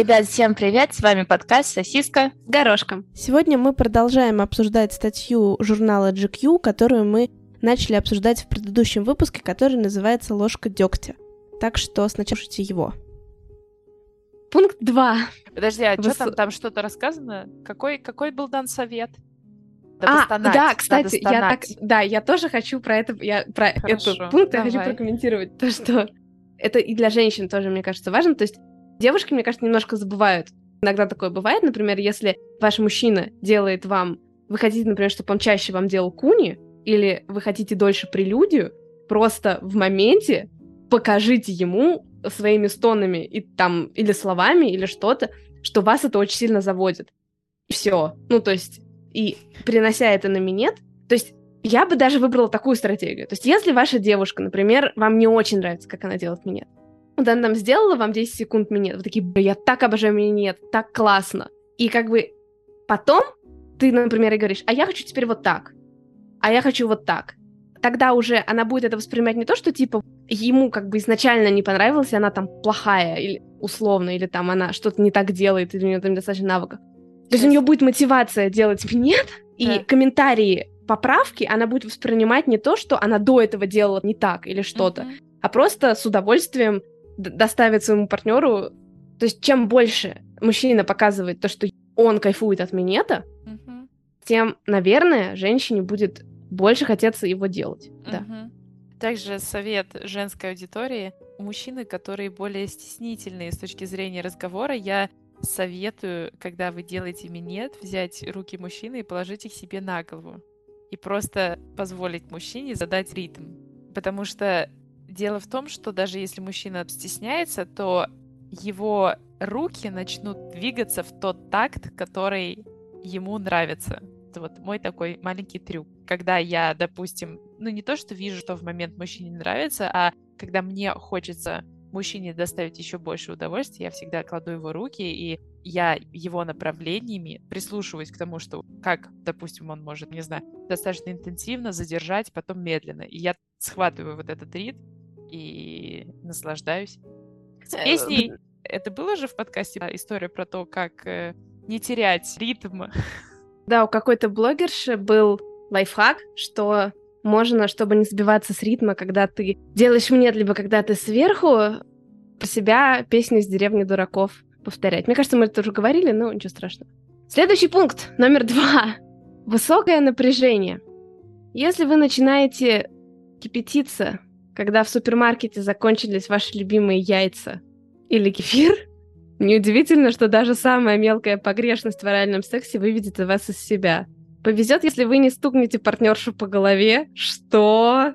Ребят, всем привет! С вами подкаст «Сосиска с горошком». Сегодня мы продолжаем обсуждать статью журнала GQ, которую мы начали обсуждать в предыдущем выпуске, который называется «Ложка дегтя». Так что сначала слушайте его. Пункт 2. Подожди, а Выс... что там, там что-то рассказано? Какой, какой был дан совет? а, стонать, да, кстати, я так, да, я тоже хочу про это, я про Хорошо, этот пункт давай. я хочу прокомментировать то, что это и для женщин тоже, мне кажется, важно. То есть девушки, мне кажется, немножко забывают. Иногда такое бывает, например, если ваш мужчина делает вам, вы хотите, например, чтобы он чаще вам делал куни, или вы хотите дольше прелюдию, просто в моменте покажите ему своими стонами и там или словами или что-то, что вас это очень сильно заводит. Все. Ну, то есть и принося это на минет, то есть я бы даже выбрала такую стратегию. То есть если ваша девушка, например, вам не очень нравится, как она делает минет, вот она там сделала вам 10 секунд минет, вы такие, я так обожаю минет, так классно. И как бы потом ты, например, и говоришь, а я хочу теперь вот так, а я хочу вот так. Тогда уже она будет это воспринимать не то, что типа ему как бы изначально не понравилось, и она там плохая, или условно, или там она что-то не так делает, или у нее там недостаточно навыков. То есть у нее будет мотивация делать минет, и да. комментарии поправки она будет воспринимать не то, что она до этого делала не так или что-то, uh-huh. а просто с удовольствием доставит своему партнеру. То есть чем больше мужчина показывает то, что он кайфует от минета, uh-huh. тем, наверное, женщине будет больше хотеться его делать. Uh-huh. Да. Также совет женской аудитории. Мужчины, которые более стеснительные с точки зрения разговора, я советую, когда вы делаете минет, взять руки мужчины и положить их себе на голову. И просто позволить мужчине задать ритм. Потому что дело в том, что даже если мужчина стесняется, то его руки начнут двигаться в тот такт, который ему нравится. Это вот мой такой маленький трюк. Когда я, допустим, ну не то, что вижу, что в момент мужчине нравится, а когда мне хочется мужчине доставить еще больше удовольствия, я всегда кладу его руки, и я его направлениями прислушиваюсь к тому, что как, допустим, он может, не знаю, достаточно интенсивно задержать, потом медленно. И я схватываю вот этот ритм и наслаждаюсь. С э, песней это было же в подкасте история про то, как э, не терять ритм. Да, у какой-то блогерши был лайфхак, что можно, чтобы не сбиваться с ритма, когда ты делаешь минет, либо когда ты сверху, про себя песню из деревни дураков повторять. Мне кажется, мы это уже говорили, но ничего страшного. Следующий пункт, номер два. Высокое напряжение. Если вы начинаете кипятиться, когда в супермаркете закончились ваши любимые яйца или кефир, неудивительно, что даже самая мелкая погрешность в оральном сексе выведет вас из себя – Повезет, если вы не стукнете партнершу по голове. Что?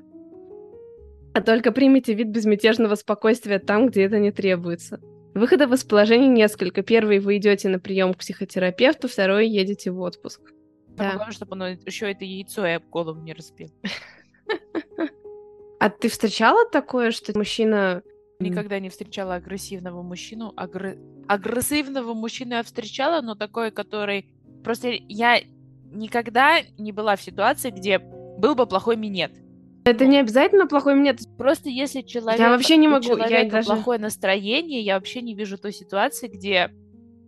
А только примите вид безмятежного спокойствия там, где это не требуется. Выхода из положения несколько. Первый вы идете на прием к психотерапевту, второй едете в отпуск. Да. Главное, чтобы оно еще это яйцо я голову не разбил. А ты встречала такое, что мужчина Никогда не встречала агрессивного мужчину. Агр... Агрессивного мужчину я встречала, но такой, который... Просто я никогда не была в ситуации, где был бы плохой минет. Это не обязательно плохой минет. Просто если человек, я вообще не могу, я даже... плохое настроение, я вообще не вижу той ситуации, где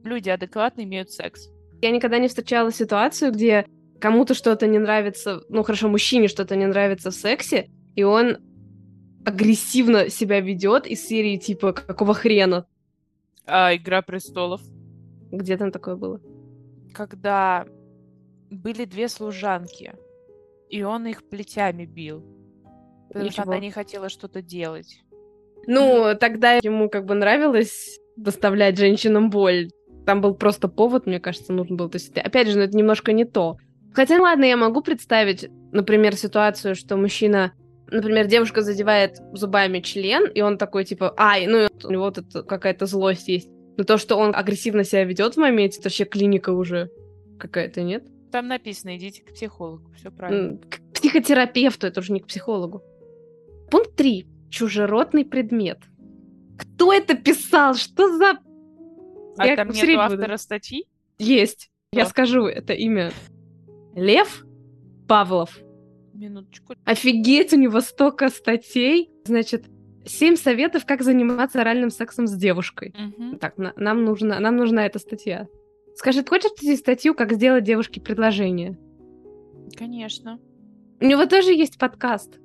люди адекватно имеют секс. Я никогда не встречала ситуацию, где кому-то что-то не нравится, ну хорошо, мужчине что-то не нравится в сексе, и он агрессивно себя ведет из серии типа какого хрена. А, Игра престолов. Где там такое было? Когда были две служанки, и он их плетями бил. Потому Ничего. что она не хотела что-то делать. Ну, тогда ему как бы нравилось доставлять женщинам боль. Там был просто повод, мне кажется, нужен был. То есть, опять же, ну, это немножко не то. Хотя, ладно, я могу представить, например, ситуацию, что мужчина, например, девушка задевает зубами член, и он такой, типа, ай, ну, у него это какая-то злость есть. Но то, что он агрессивно себя ведет в моменте, это вообще клиника уже какая-то, нет? Там написано, идите к психологу, все правильно. К психотерапевту, это уже не к психологу. Пункт 3. Чужеродный предмет. Кто это писал? Что за... А Я там нет автора буду. статьи? Есть. Кто? Я скажу это имя. Лев Павлов. Минуточку. Офигеть, у него столько статей. Значит, Семь советов, как заниматься оральным сексом с девушкой. Угу. Так, на- нам, нужна, нам нужна эта статья. Скажи, ты хочешь здесь статью, как сделать девушке предложение? Конечно. У него тоже есть подкаст.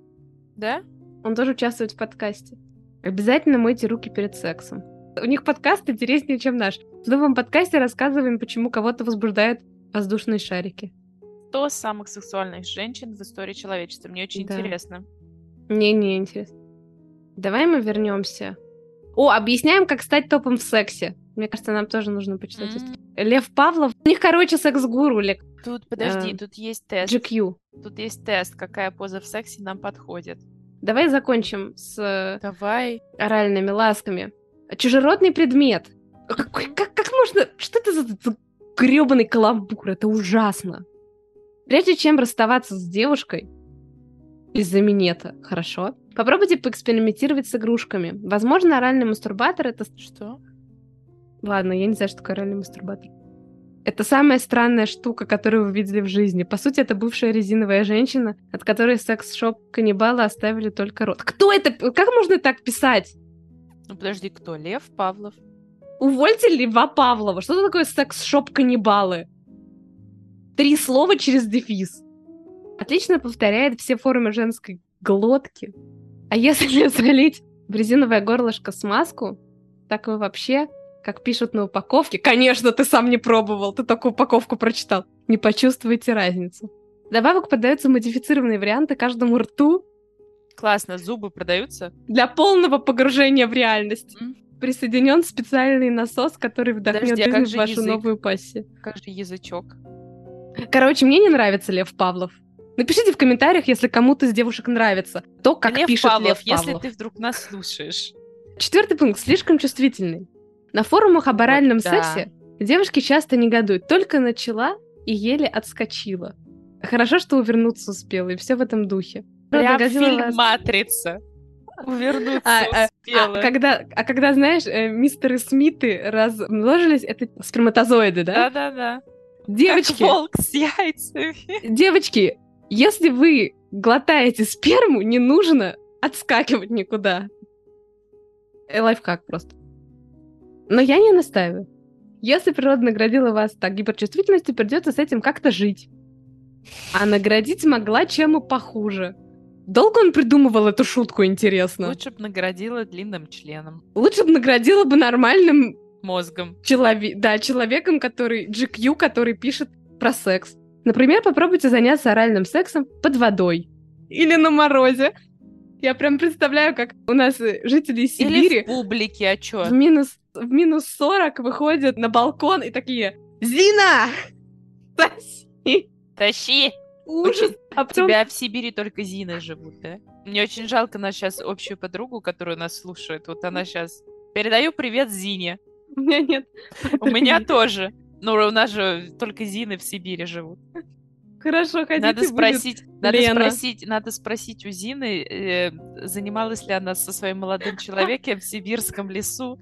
Да? Он тоже участвует в подкасте. Обязательно мойте руки перед сексом. У них подкаст интереснее, чем наш. В новом подкасте рассказываем, почему кого-то возбуждают воздушные шарики. 100 самых сексуальных женщин в истории человечества. Мне очень да. интересно. Мне не интересно. Давай мы вернемся. О, объясняем, как стать топом в сексе. Мне кажется, нам тоже нужно почитать. Mm-hmm. Лев Павлов. У них, короче, секс-гуру. Тут, подожди, а, тут есть тест. GQ. Тут есть тест, какая поза в сексе нам подходит. Давай закончим с Давай. оральными ласками. Чужеродный предмет. Как, как, как можно... Что это за, за грёбаный каламбур? Это ужасно. Прежде чем расставаться с девушкой, из-за минета, хорошо? Попробуйте поэкспериментировать с игрушками. Возможно, оральный мастурбатор это... Что? Ладно, я не знаю, что такое оральный мастурбатор. Это самая странная штука, которую вы видели в жизни. По сути, это бывшая резиновая женщина, от которой секс-шоп каннибала оставили только рот. Кто это? Как можно так писать? Ну подожди, кто? Лев Павлов? Увольте Льва Павлова. Что это такое секс-шоп каннибалы? Три слова через дефис. Отлично повторяет все формы женской глотки. А если залить в резиновое горлышко смазку, так вы вообще как пишут на упаковке. Конечно, ты сам не пробовал, ты только упаковку прочитал. Не почувствуете разницу. Добавок подаются модифицированные варианты каждому рту. Классно, зубы продаются? Для полного погружения в реальность. Mm. Присоединен специальный насос, который вдохнет Подожди, а жизнь в вашу язык? новую пассию. Как же язычок? Короче, мне не нравится Лев Павлов. Напишите в комментариях, если кому-то из девушек нравится то, как Лев пишет Павлов, Лев Павлов. если ты вдруг нас слушаешь. Четвертый пункт. Слишком чувствительный. На форумах об оральном вот, да. сексе девушки часто негодуют. Только начала и еле отскочила. Хорошо, что увернуться успела, и все в этом духе. Прям фильм вас... «Матрица». Увернуться а, успела. А, а, когда, а когда, знаешь, э, мистеры Смиты размножились, это сперматозоиды, да? Да-да-да. Девочки... Как волк с яйцами. Девочки, если вы глотаете сперму, не нужно отскакивать никуда. Э, лайфхак просто. Но я не настаиваю. Если природа наградила вас так гиперчувствительностью, придется с этим как-то жить. А наградить могла чем и похуже. Долго он придумывал эту шутку, интересно? Лучше бы наградила длинным членом. Лучше бы наградила бы нормальным... Мозгом. Человек, да, человеком, который... GQ, который пишет про секс. Например, попробуйте заняться оральным сексом под водой. Или на морозе. Я прям представляю, как у нас жители Сибири... Или в публике, а чё? В минус в минус 40 выходят на балкон и такие «Зина! Тащи!» Тащи! Ужас! А потом... У тебя в Сибири только Зины живут, да? Мне очень жалко нас сейчас общую подругу, которая нас слушает. Вот она сейчас... Передаю привет Зине. У меня нет. У меня тоже. Но у нас же только Зины в Сибири живут. Хорошо, хотите Надо спросить, надо спросить, надо спросить у Зины, э, занималась ли она со своим молодым человеком в сибирском лесу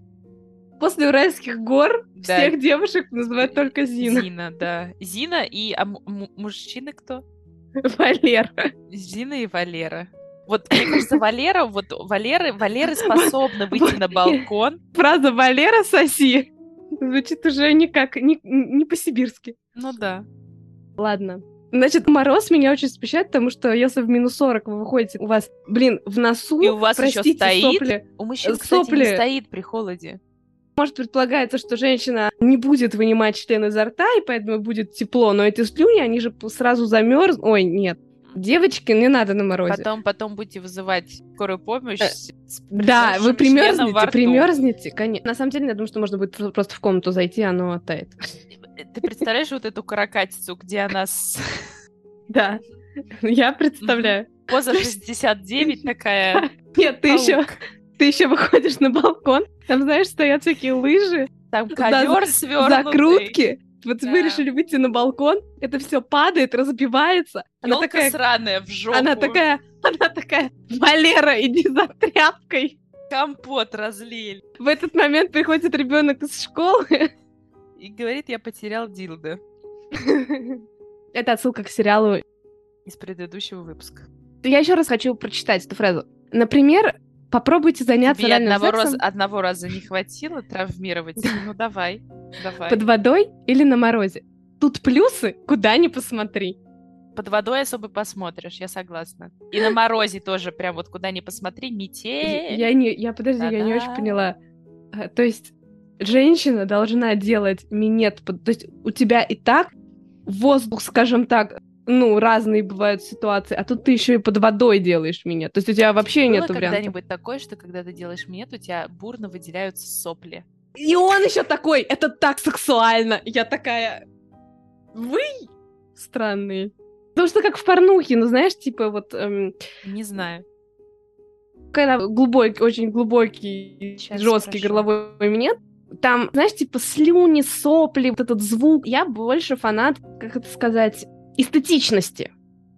после Уральских гор да. всех девушек называют только Зина. Зина, да. Зина и... А мужчины кто? Валера. Зина и Валера. Вот, мне кажется, Валера, вот Валеры, Валеры способны выйти на балкон. Фраза «Валера, соси» звучит уже никак, не, не по-сибирски. Ну да. Ладно. Значит, мороз меня очень смущает, потому что если в минус 40 вы выходите, у вас, блин, в носу, И у вас простите, еще стоит, сопли, у мужчин, кстати, сопли... не стоит при холоде. Может, предполагается, что женщина не будет вынимать член изо рта, и поэтому будет тепло, но эти слюни, они же сразу замерзнут. Ой, нет. Девочки, не надо на морозе. Потом, потом будете вызывать скорую помощь. Э, с, да, вы примерзнете, примерзнете, конечно. На самом деле, я думаю, что можно будет просто в комнату зайти, оно оттает. Ты представляешь вот эту каракатицу, где она с... Да, я представляю. Поза 69 такая. Нет, ты еще ты еще выходишь на балкон, там, знаешь, стоят всякие лыжи. Там ковер свернутый. Закрутки. Вот да. вы решили выйти на балкон, это все падает, разбивается. Она Ёлка такая сраная в жопу. Она такая, она такая, Валера, иди за тряпкой. Компот разлили. В этот момент приходит ребенок из школы. И говорит, я потерял дилда. Это отсылка к сериалу из предыдущего выпуска. Я еще раз хочу прочитать эту фразу. Например, попробуйте заняться Тебе одного, раз, одного раза не хватило травмировать? Ну давай, давай. Под водой или на морозе? Тут плюсы, куда ни посмотри. Под водой особо посмотришь, я согласна. И на морозе тоже, прям вот куда ни посмотри, метель. Я не, я подожди, Да-да. я не очень поняла. А, то есть женщина должна делать минет, то есть у тебя и так воздух, скажем так, ну, разные бывают ситуации, а тут ты еще и под водой делаешь минет. То есть у тебя вообще нет вариантов. когда-нибудь такое, что когда ты делаешь минет, у тебя бурно выделяются сопли? И он еще такой, это так сексуально. Я такая, вы странные. Потому что как в порнухе, ну знаешь, типа вот... Эм... Не знаю. Когда глубокий, очень глубокий, Сейчас жесткий спрошу. горловой минет, там, знаешь, типа слюни, сопли, вот этот звук. Я больше фанат, как это сказать, эстетичности.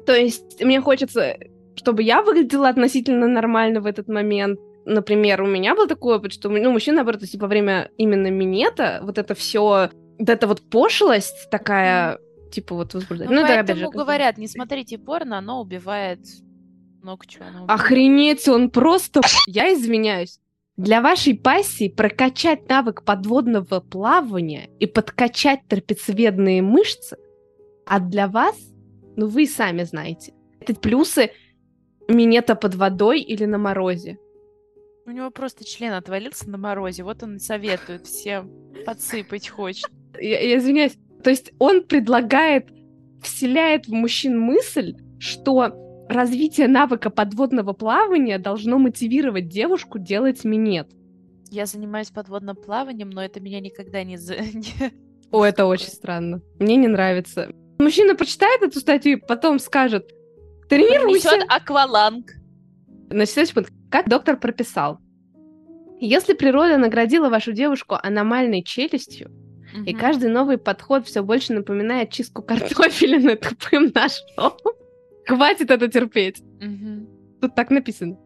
То есть мне хочется, чтобы я выглядела относительно нормально в этот момент. Например, у меня был такой опыт, что ну, мужчина, наоборот, то есть во время именно минета вот это все, вот эта вот пошлость такая, типа вот возбуждает. Ну, ну поэтому же, говорят, не смотрите порно, оно убивает много чего. Охренеть, он просто... Я извиняюсь. Для вашей пассии прокачать навык подводного плавания и подкачать трапециевидные мышцы а для вас, ну вы сами знаете, это плюсы минета под водой или на морозе. У него просто член отвалился на морозе, вот он и советует всем подсыпать хочет. Я, я извиняюсь, то есть он предлагает, вселяет в мужчин мысль, что развитие навыка подводного плавания должно мотивировать девушку делать минет. Я занимаюсь подводным плаванием, но это меня никогда не... О, это очень странно. Мне не нравится. Мужчина прочитает эту статью и потом скажет, тренируйся. Принесет акваланг. На следующий пункт. Как доктор прописал. Если природа наградила вашу девушку аномальной челюстью, угу. и каждый новый подход все больше напоминает чистку картофеля на тупым ножом, хватит это терпеть. Угу. Тут так написано.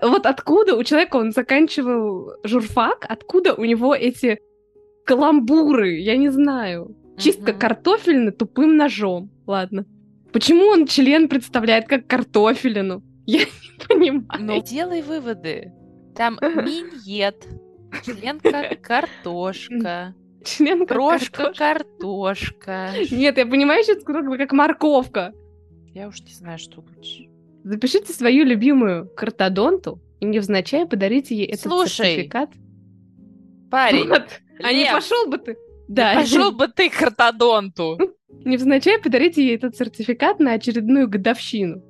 Вот откуда у человека он заканчивал журфак, откуда у него эти каламбуры, я не знаю. Чистка угу. картофельны тупым ножом. Ладно. Почему он член представляет как картофелину? Я не понимаю. Ну, делай выводы. Там миньет, член как картошка. Член Крошка картошка. Нет, я понимаю, что это как морковка. Я уж не знаю, что лучше. Запишите свою любимую картодонту и невзначай подарите ей этот Слушай, сертификат. парень, вот. а не пошел бы ты да. Пошел бы ты к ортодонту. Невзначай подарите ей этот сертификат на очередную годовщину.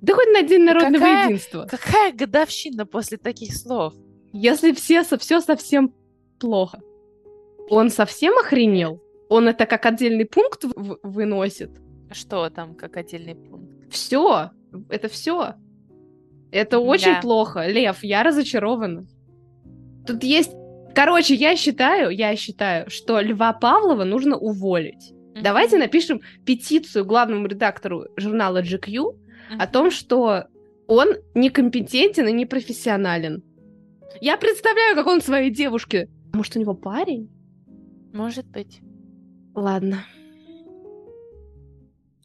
Да хоть на День народного какая, единства. Какая годовщина после таких слов? Если все, все совсем плохо. Он совсем охренел? Он это как отдельный пункт выносит? Что там как отдельный пункт? Все. Это все. Это очень да. плохо. Лев, я разочарована. Тут есть Короче, я считаю, я считаю, что Льва Павлова нужно уволить. Mm-hmm. Давайте напишем петицию главному редактору журнала GQ mm-hmm. о том, что он некомпетентен и непрофессионален. Я представляю, как он своей девушке. Может, у него парень? Может быть. Ладно.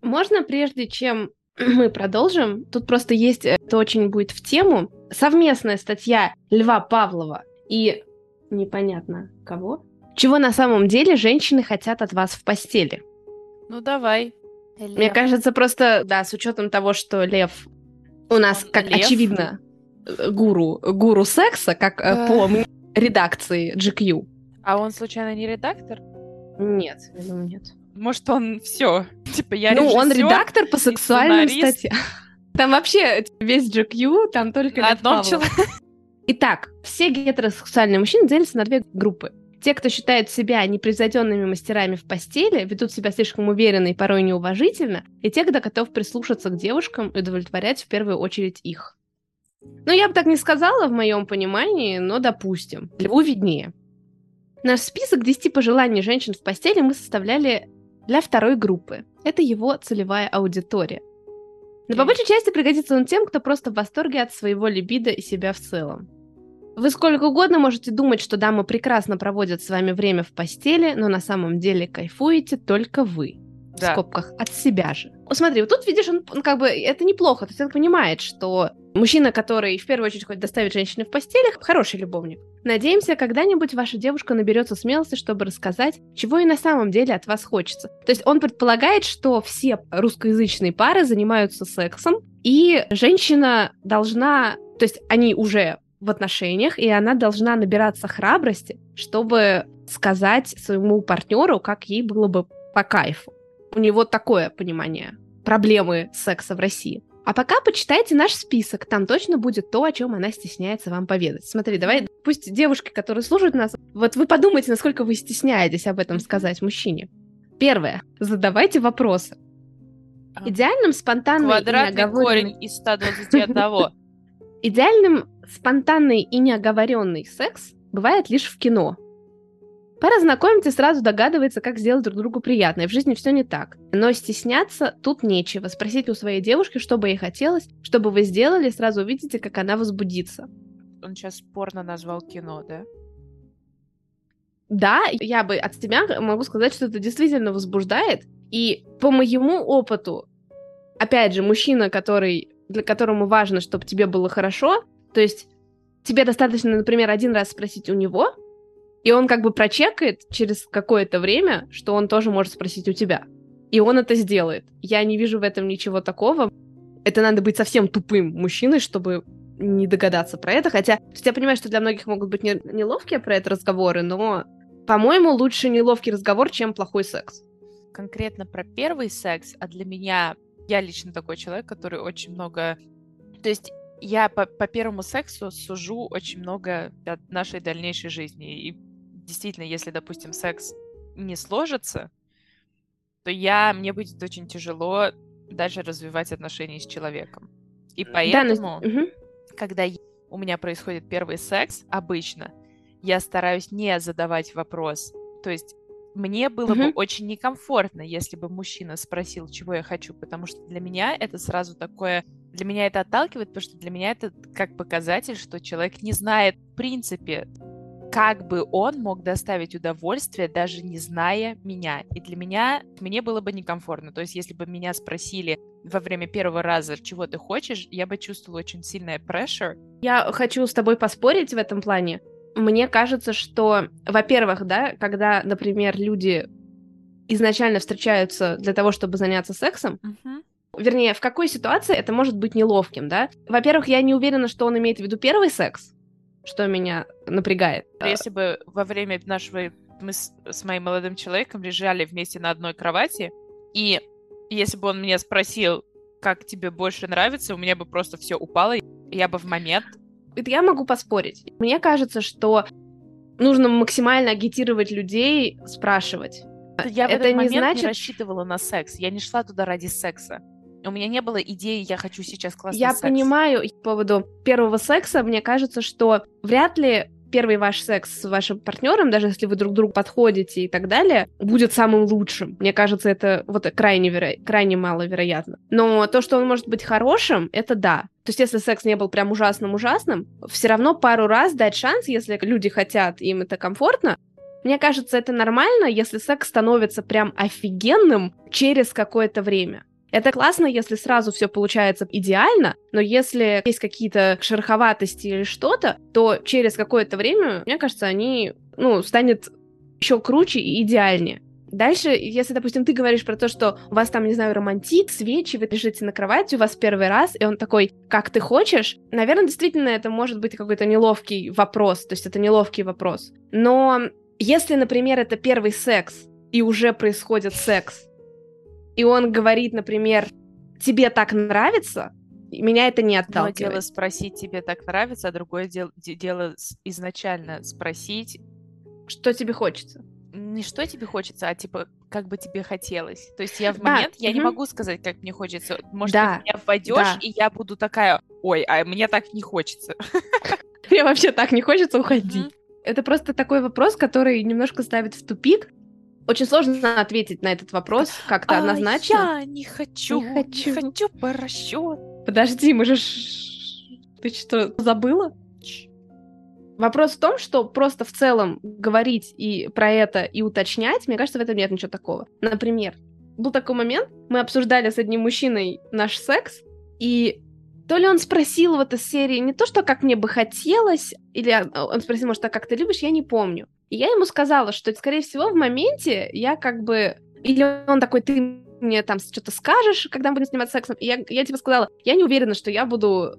Можно, прежде чем мы продолжим, тут просто есть, это очень будет в тему, совместная статья Льва Павлова и непонятно кого. Чего на самом деле женщины хотят от вас в постели? Ну давай. Лев. Мне кажется, просто, да, с учетом того, что Лев у нас, Он как Лев? очевидно, гуру, гуру секса, как э, по редакции GQ. А он случайно не редактор? Нет, я думаю, нет. Может, он все. Типа, я Ну, он редактор по сексуальным статьям. Там вообще весь GQ, там только На одном человеке. Итак, все гетеросексуальные мужчины делятся на две группы. Те, кто считают себя непревзойденными мастерами в постели, ведут себя слишком уверенно и порой неуважительно, и те, кто готов прислушаться к девушкам и удовлетворять в первую очередь их. Ну, я бы так не сказала в моем понимании, но допустим. Льву виднее. Наш список 10 пожеланий женщин в постели мы составляли для второй группы. Это его целевая аудитория. Но по большей части пригодится он тем, кто просто в восторге от своего либидо и себя в целом. Вы сколько угодно можете думать, что дамы прекрасно проводят с вами время в постели, но на самом деле кайфуете только вы. Да. В скобках от себя же. Смотри, вот тут видишь, он, он как бы это неплохо, то есть он понимает, что Мужчина, который в первую очередь хочет доставить женщины в постелях, хороший любовник. Надеемся, когда-нибудь ваша девушка наберется смелости, чтобы рассказать, чего и на самом деле от вас хочется. То есть он предполагает, что все русскоязычные пары занимаются сексом, и женщина должна, то есть они уже в отношениях, и она должна набираться храбрости, чтобы сказать своему партнеру, как ей было бы по кайфу. У него такое понимание проблемы секса в России. А пока почитайте наш список, там точно будет то, о чем она стесняется вам поведать. Смотри, давай, пусть девушки, которые слушают нас, вот вы подумайте, насколько вы стесняетесь об этом сказать мужчине. Первое. Задавайте вопросы. А. Идеальным спонтанным Квадратный корень из 121. Идеальным спонтанный и неоговоренный секс бывает лишь в кино. Пара знакомится и сразу догадывается, как сделать друг другу приятное. В жизни все не так. Но стесняться тут нечего. Спросите у своей девушки, что бы ей хотелось, чтобы вы сделали, сразу увидите, как она возбудится. Он сейчас спорно назвал кино, да? Да, я бы от себя могу сказать, что это действительно возбуждает. И по моему опыту, опять же, мужчина, который, для которому важно, чтобы тебе было хорошо, то есть тебе достаточно, например, один раз спросить у него, и он как бы прочекает через какое-то время, что он тоже может спросить у тебя. И он это сделает. Я не вижу в этом ничего такого. Это надо быть совсем тупым мужчиной, чтобы не догадаться про это. Хотя, я понимаю, что для многих могут быть не, неловкие про это разговоры, но, по-моему, лучше неловкий разговор, чем плохой секс. Конкретно про первый секс, а для меня, я лично такой человек, который очень много... То есть я по, по первому сексу сужу очень много нашей дальнейшей жизни. И действительно, если, допустим, секс не сложится, то я, мне будет очень тяжело дальше развивать отношения с человеком. И поэтому, да, но... когда у меня происходит первый секс, обычно я стараюсь не задавать вопрос. То есть мне было угу. бы очень некомфортно, если бы мужчина спросил, чего я хочу, потому что для меня это сразу такое... Для меня это отталкивает, потому что для меня это как показатель, что человек не знает в принципе как бы он мог доставить удовольствие, даже не зная меня. И для меня, мне было бы некомфортно. То есть, если бы меня спросили во время первого раза, чего ты хочешь, я бы чувствовала очень сильное pressure. Я хочу с тобой поспорить в этом плане. Мне кажется, что, во-первых, да, когда, например, люди изначально встречаются для того, чтобы заняться сексом, uh-huh. вернее, в какой ситуации это может быть неловким, да? Во-первых, я не уверена, что он имеет в виду первый секс, что меня напрягает. Если бы во время нашего мы с, с моим молодым человеком лежали вместе на одной кровати, и если бы он меня спросил, как тебе больше нравится, у меня бы просто все упало, я бы в момент... Это я могу поспорить. Мне кажется, что нужно максимально агитировать людей, спрашивать. Я в это этот не момент значит... не рассчитывала на секс. Я не шла туда ради секса. У меня не было идеи, я хочу сейчас классный Я секс. понимаю по поводу первого секса. Мне кажется, что вряд ли первый ваш секс с вашим партнером, даже если вы друг другу подходите и так далее, будет самым лучшим. Мне кажется, это вот крайне, веро... крайне маловероятно. Но то, что он может быть хорошим, это да. То есть, если секс не был прям ужасным-ужасным, все равно пару раз дать шанс, если люди хотят, им это комфортно, мне кажется, это нормально, если секс становится прям офигенным через какое-то время. Это классно, если сразу все получается идеально, но если есть какие-то шероховатости или что-то, то через какое-то время, мне кажется, они, ну, станет еще круче и идеальнее. Дальше, если, допустим, ты говоришь про то, что у вас там, не знаю, романтик, свечи, вы лежите на кровати, у вас первый раз, и он такой, как ты хочешь, наверное, действительно, это может быть какой-то неловкий вопрос, то есть это неловкий вопрос. Но если, например, это первый секс, и уже происходит секс, и он говорит, например, тебе так нравится, меня это не отталкивает. Одно дело спросить, тебе так нравится, а другое дело, дело изначально спросить... Что тебе хочется? Не что тебе хочется, а типа, как бы тебе хотелось. То есть я в момент, да. я угу. не могу сказать, как мне хочется. Может, да. ты меня вводишь, да. и я буду такая, ой, а мне так не хочется. Мне вообще так не хочется, уходи. Это просто такой вопрос, который немножко ставит в тупик, очень сложно ответить на этот вопрос как-то а однозначно. Я не хочу, не хочу, не хочу по расчету. Подожди, мы же... Ты что, забыла? Вопрос в том, что просто в целом говорить и про это и уточнять, мне кажется, в этом нет ничего такого. Например, был такой момент, мы обсуждали с одним мужчиной наш секс, и то ли он спросил в этой серии не то, что как мне бы хотелось, или он спросил, может, а как ты любишь, я не помню. И я ему сказала, что, скорее всего, в моменте я как бы... Или он такой, ты мне там что-то скажешь, когда мы будем сниматься сексом. И я, я тебе сказала, я не уверена, что я буду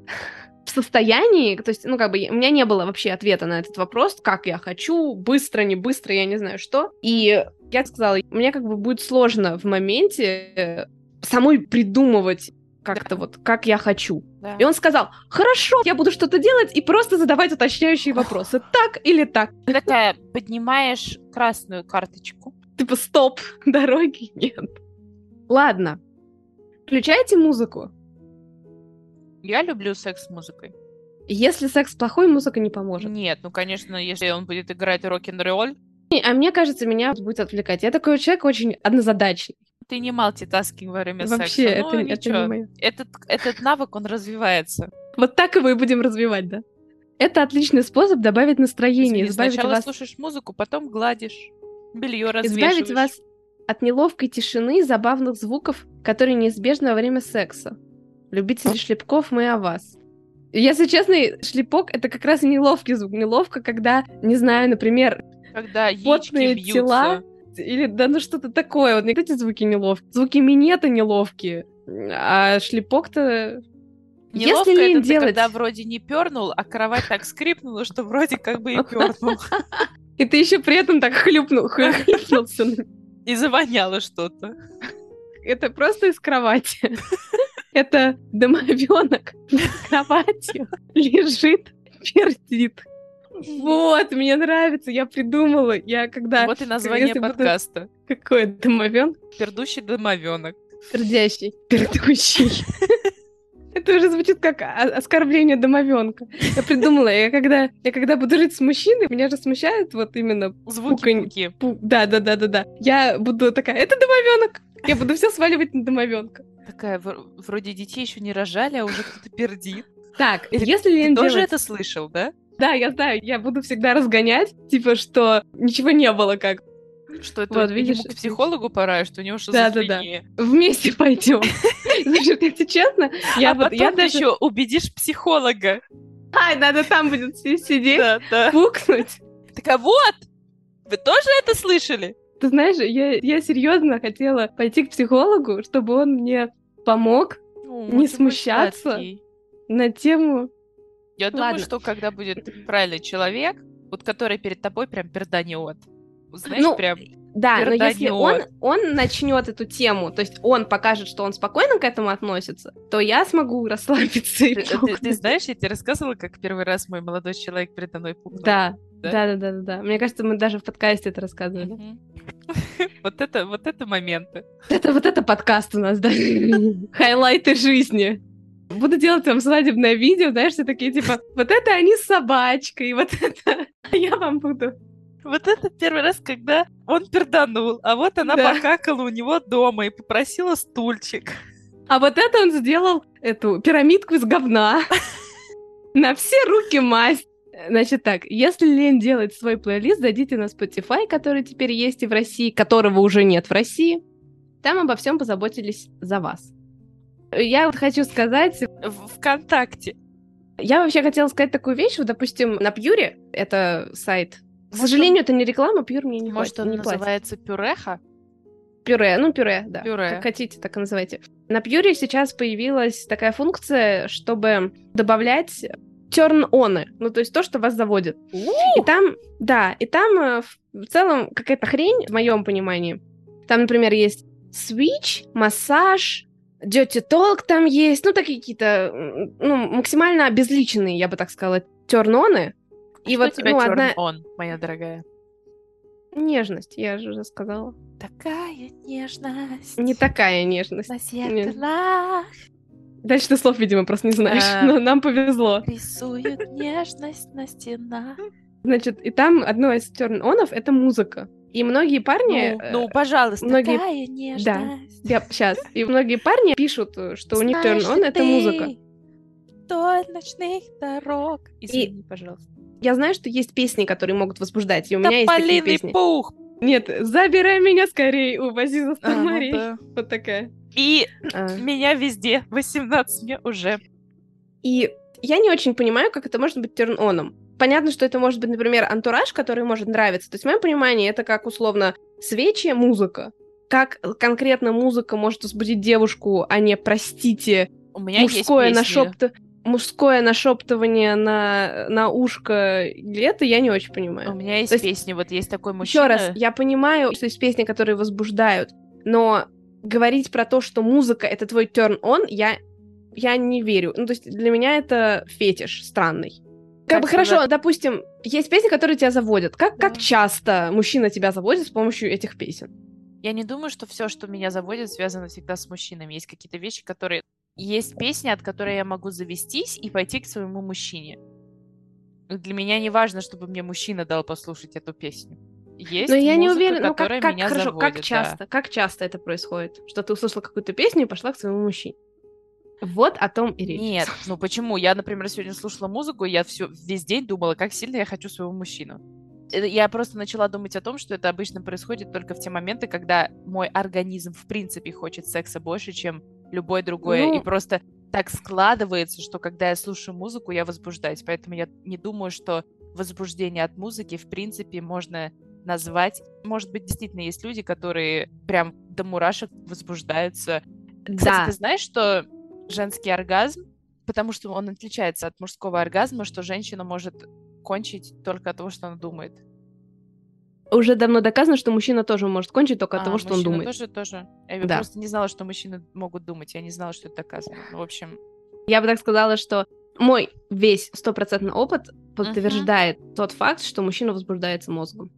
в состоянии, то есть, ну, как бы, у меня не было вообще ответа на этот вопрос, как я хочу, быстро, не быстро, я не знаю что. И я сказала, мне как бы будет сложно в моменте э, самой придумывать как-то вот, как я хочу. Да. И он сказал, хорошо, я буду что-то делать и просто задавать уточняющие вопросы. Так или так? Ты такая, поднимаешь красную карточку. Типа, стоп, дороги нет. Ладно. Включайте музыку. Я люблю секс с музыкой. Если секс плохой, музыка не поможет. Нет, ну, конечно, если он будет играть рок-н-ролл. А мне кажется, меня будет отвлекать. Я такой человек очень однозадачный. Ты не мультитаскинг во время Вообще, секса. Вообще, ну, это, это не мое. Этот, этот навык, он развивается. Вот так его и будем развивать, да? Это отличный способ добавить настроение, избавить Сначала вас... слушаешь музыку, потом гладишь, белье развешиваешь. Избавить вас от неловкой тишины и забавных звуков, которые неизбежны во время секса. Любители шлепков, мы о вас. Если честно, шлепок — это как раз неловкий звук. Неловко, когда, не знаю, например, когда потные бьются. тела или да ну что-то такое. Вот эти звуки неловкие. Звуки минета неловкие. А шлепок-то Неловко Если лень это делать... когда вроде не пернул, а кровать так скрипнула, что вроде как бы и пернул. И ты еще при этом так хлюпнул, хлюпнулся. И завоняло что-то. Это просто из кровати. Это домовенок на кроватью лежит, пердит. Вот, мне нравится, я придумала. Я когда... Вот и название подкаста. Буду... Какой домовенок? Пердущий домовенок. Пердящий. Пердущий. Это уже звучит как оскорбление домовенка. Я придумала, я когда, я когда буду жить с мужчиной, меня же смущает вот именно звуки. Пу... Да, да, да, да, да. Я буду такая, это домовенок. Я буду все сваливать на домовенка. Такая, вроде детей еще не рожали, а уже кто-то пердит. Так, Или если Лен тоже это слышал, да? Да, я знаю, я буду всегда разгонять, типа, что ничего не было как. Что это вот, видишь, к психологу пора, что у него шизофрения. Да, да, да. Вместе пойдем. Слушай, если честно, я а вот я даже еще убедишь психолога. Ай, надо там будет сидеть, да, да. пукнуть. Так а вот, вы тоже это слышали? Ты знаешь, я, я серьезно хотела пойти к психологу, чтобы он мне помог О, не смущаться на тему я Ладно. думаю, что когда будет правильный человек, вот который перед тобой прям перданет. Знаешь, ну, прям да, перданет. но если он, он начнет эту тему, то есть он покажет, что он спокойно к этому относится, то я смогу расслабиться и ты, ты, ты знаешь, я тебе рассказывала, как первый раз мой молодой человек передо мной пукнул? Да, да, да, да, да, да. Мне кажется, мы даже в подкасте это рассказывали. Вот это, вот это моменты. Это вот это подкаст у нас, да? Хайлайты жизни буду делать там свадебное видео, знаешь, все такие, типа, вот это они с собачкой, вот это я вам буду. Вот это первый раз, когда он перданул, а вот она да. покакала у него дома и попросила стульчик. А вот это он сделал эту пирамидку из говна. На все руки масть. Значит так, если лень делать свой плейлист, зайдите на Spotify, который теперь есть и в России, которого уже нет в России. Там обо всем позаботились за вас. Я вот хочу сказать... В ВКонтакте. Я вообще хотела сказать такую вещь, вот, допустим, на Пьюре, это сайт. К сожалению, это не реклама, Пьюр мне не Может, он не называется платит. Пюреха? Пюре, ну пюре, да. Пюре. Как хотите, так и называйте. На Пьюре сейчас появилась такая функция, чтобы добавлять turn-оны, ну то есть то, что вас заводит. И там, да, и там э, в целом какая-то хрень, в моем понимании. Там, например, есть switch, массаж, Dirty Talk там есть, ну, такие какие-то, ну, максимально обезличенные, я бы так сказала, терноны. И Что вот, тебя ну, одна... он, моя дорогая? Нежность, я же уже сказала. Такая нежность. Не такая нежность. На зеркалах. Дальше ты слов, видимо, просто не знаешь. А... Но нам повезло. Рисуют нежность на стенах. Значит, и там одно из терн-онов — это музыка. И многие парни... Ну, ну пожалуйста, многие... нежность. Да, я, сейчас. И многие парни пишут, что у них turn on — это музыка. Вдоль ночных дорог. Извини, и... пожалуйста. Я знаю, что есть песни, которые могут возбуждать, и у меня есть такие песни. пух! Нет, забирай меня скорее, увози за сто а. Ну да. Вот такая. И а. меня везде. 18 мне уже. И я не очень понимаю, как это может быть терн-оном. Понятно, что это может быть, например, антураж, который может нравиться. То есть, в моем понимании, это как, условно, свечи, музыка. Как конкретно музыка может возбудить девушку, а не, простите, У меня мужское есть нашепт... мужское нашептывание на, на ушко, это я не очень понимаю. У меня есть, есть песни, вот есть такой мужчина... Еще раз, я понимаю, что есть песни, которые возбуждают, но говорить про то, что музыка — это твой turn-on, я, я не верю. Ну, то есть для меня это фетиш странный. Как бы хорошо, допустим, есть песни, которые тебя заводят. Как, да. как часто мужчина тебя заводит с помощью этих песен? Я не думаю, что все, что меня заводит, связано всегда с мужчинами. Есть какие-то вещи, которые... Есть песни, от которой я могу завестись и пойти к своему мужчине. Для меня не важно, чтобы мне мужчина дал послушать эту песню. Есть Но я музыка, не уверена, ну как, как меня хорошо, заводит, как часто, да. как часто это происходит, что ты услышала какую-то песню и пошла к своему мужчине. Вот о том и речь. Нет, ну почему? Я, например, сегодня слушала музыку, я все весь день думала, как сильно я хочу своего мужчину. Э, я просто начала думать о том, что это обычно происходит только в те моменты, когда мой организм в принципе хочет секса больше, чем любой другой, ну... и просто так складывается, что когда я слушаю музыку, я возбуждаюсь. Поэтому я не думаю, что возбуждение от музыки в принципе можно назвать. Может быть, действительно есть люди, которые прям до мурашек возбуждаются. Кстати, да. ты знаешь, что женский оргазм, потому что он отличается от мужского оргазма, что женщина может кончить только от того, что она думает. Уже давно доказано, что мужчина тоже может кончить только от а, того, что он думает. тоже, тоже. Я да. просто не знала, что мужчины могут думать. Я не знала, что это доказано. Ну, в общем... Я бы так сказала, что мой весь стопроцентный опыт подтверждает uh-huh. тот факт, что мужчина возбуждается мозгом.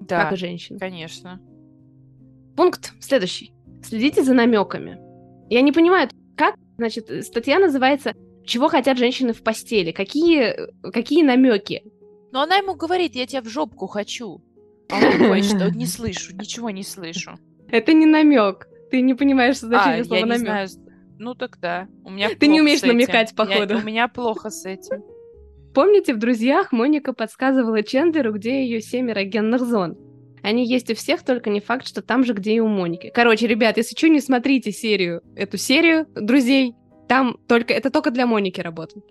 Да, как и женщина. конечно. Пункт следующий. Следите за намеками. Я не понимаю, значит, статья называется «Чего хотят женщины в постели?» Какие, какие намеки? Но она ему говорит, я тебя в жопку хочу. А он такой, что не слышу, ничего не слышу. Это не намек. Ты не понимаешь значение а, слова намек. Знаю. Ну тогда. У меня Ты не умеешь намекать, походу. Я, у меня плохо с этим. Помните, в «Друзьях» Моника подсказывала Чендлеру, где ее семеро генных зон? Они есть у всех, только не факт, что там же, где и у Моники. Короче, ребят, если что, не смотрите серию, эту серию «Друзей», там только, это только для Моники работает.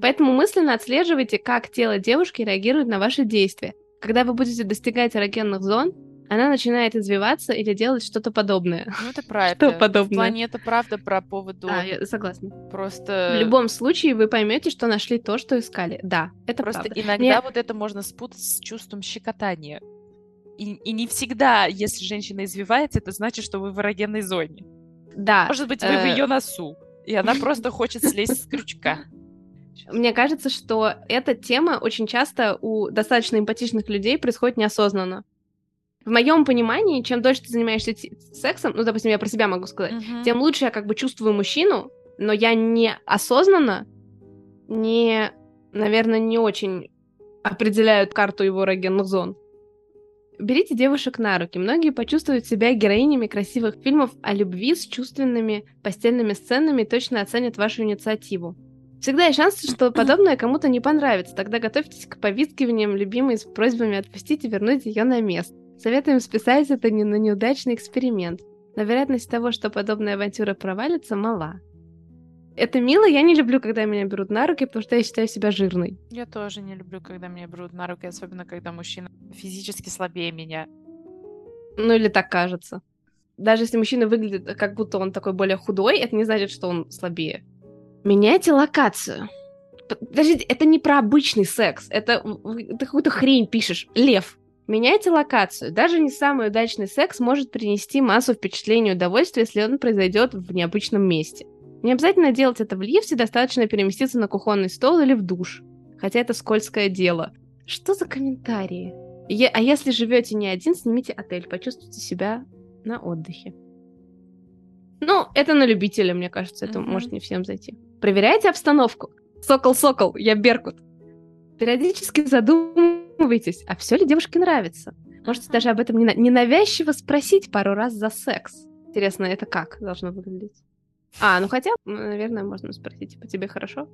Поэтому мысленно отслеживайте, как тело девушки реагирует на ваши действия. Когда вы будете достигать эрогенных зон, она начинает извиваться или делать что-то подобное. Ну, это правда. Что подобное? В плане это правда про поводу... А, я согласна. Просто... В любом случае вы поймете, что нашли то, что искали. Да, это Просто правда. иногда Мне... вот это можно спутать с чувством щекотания. И, и не всегда, если женщина извивается, это значит, что вы в эрогенной зоне. Да. Может быть, вы в э, ее носу, и она просто хочет слезть с крючка. Мне кажется, что эта тема очень часто у достаточно эмпатичных людей происходит неосознанно. В моем понимании, чем дольше ты занимаешься сексом, ну, допустим, я про себя могу сказать, uh-huh. тем лучше я как бы чувствую мужчину, но я не осознанно, не, наверное, не очень определяю карту его эрогенных зон. Берите девушек на руки. Многие почувствуют себя героинями красивых фильмов о любви с чувственными постельными сценами и точно оценят вашу инициативу. Всегда есть шанс, что подобное кому-то не понравится. Тогда готовьтесь к повискиваниям любимой с просьбами отпустить и вернуть ее на место. Советуем списать это не на неудачный эксперимент. Но вероятность того, что подобная авантюра провалится, мала. Это мило, я не люблю, когда меня берут на руки, потому что я считаю себя жирной. Я тоже не люблю, когда меня берут на руки, особенно когда мужчина физически слабее меня. Ну или так кажется. Даже если мужчина выглядит, как будто он такой более худой, это не значит, что он слабее. Меняйте локацию. Подождите, это не про обычный секс. Это ты какую-то хрень пишешь. Лев. Меняйте локацию. Даже не самый удачный секс может принести массу впечатлений и удовольствия, если он произойдет в необычном месте. Не обязательно делать это в лифте, достаточно переместиться на кухонный стол или в душ. Хотя это скользкое дело. Что за комментарии? Е- а если живете не один, снимите отель, почувствуйте себя на отдыхе. Ну, это на любителя, мне кажется, это mm-hmm. может не всем зайти. Проверяйте обстановку. Сокол-сокол, я Беркут. Периодически задумывайтесь, а все ли девушке нравится. Можете даже об этом ненавязчиво спросить пару раз за секс. Интересно, это как должно выглядеть? А, ну хотя, наверное, можно спросить, типа, тебе хорошо?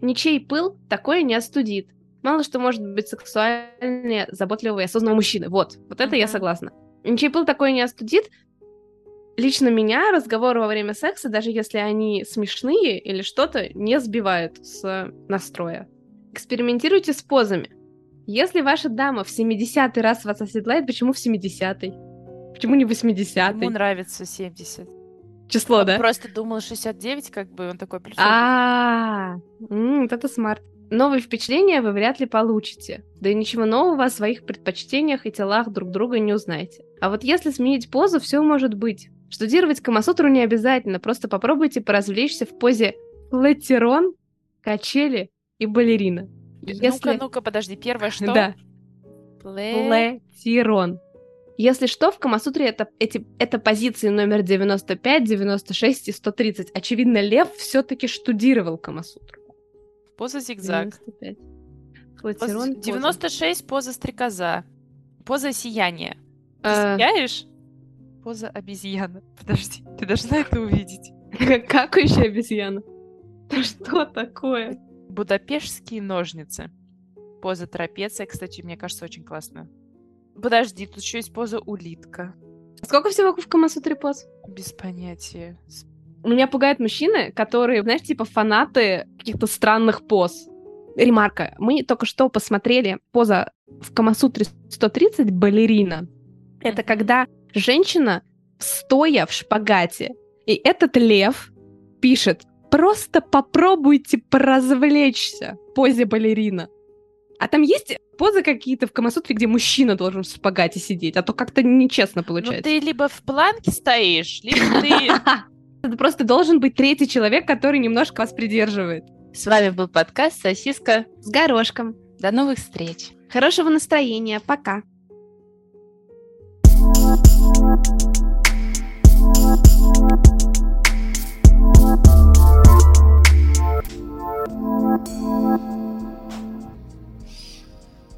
Ничей пыл такое не остудит. Мало что может быть сексуальнее, заботливого и осознанного мужчины. Вот, вот это я согласна. Ничей пыл такое не остудит, лично меня разговоры во время секса, даже если они смешные или что-то, не сбивают с настроя. Экспериментируйте с позами. Если ваша дама в 70-й раз вас оседлает, почему в 70-й? Почему не в 80-й? Ему нравится 70. Число, да? просто думал 69, как бы он такой плюс. А, вот это смарт. Новые впечатления вы вряд ли получите. Да и ничего нового о своих предпочтениях и телах друг друга не узнаете. А вот если сменить позу, все может быть. Штудировать Камасутру не обязательно, просто попробуйте поразвлечься в позе латерон, качели и балерина. Если... Ну-ка, ну-ка, подожди, первое что? Да. Плетирон. Если что, в Камасутре это, эти, это позиции номер 95, 96 и 130. Очевидно, Лев все-таки штудировал Камасутру. Поза зигзаг. 95. Поза... 96 поза стрекоза. Поза сияния. Ты а... сияешь? Поза обезьяна. Подожди, ты должна это увидеть. Как еще обезьяна? Что такое? Будапештские ножницы. Поза трапеция, кстати, мне кажется, очень классная. Подожди, тут еще есть поза улитка. Сколько всего в Камасутре поз? Без понятия. Меня пугают мужчины, которые, знаешь, типа фанаты каких-то странных поз. Ремарка. Мы только что посмотрели поза в Камасутре 130 балерина. Это когда женщина стоя в шпагате. И этот лев пишет, просто попробуйте поразвлечься в позе балерина. А там есть позы какие-то в Камасутре, где мужчина должен в спагате сидеть, а то как-то нечестно ну, получается. Ну, ты либо в планке стоишь, либо ты... Просто должен быть третий человек, который немножко вас придерживает. С вами был подкаст «Сосиска с горошком». До новых встреч. Хорошего настроения. Пока. thank you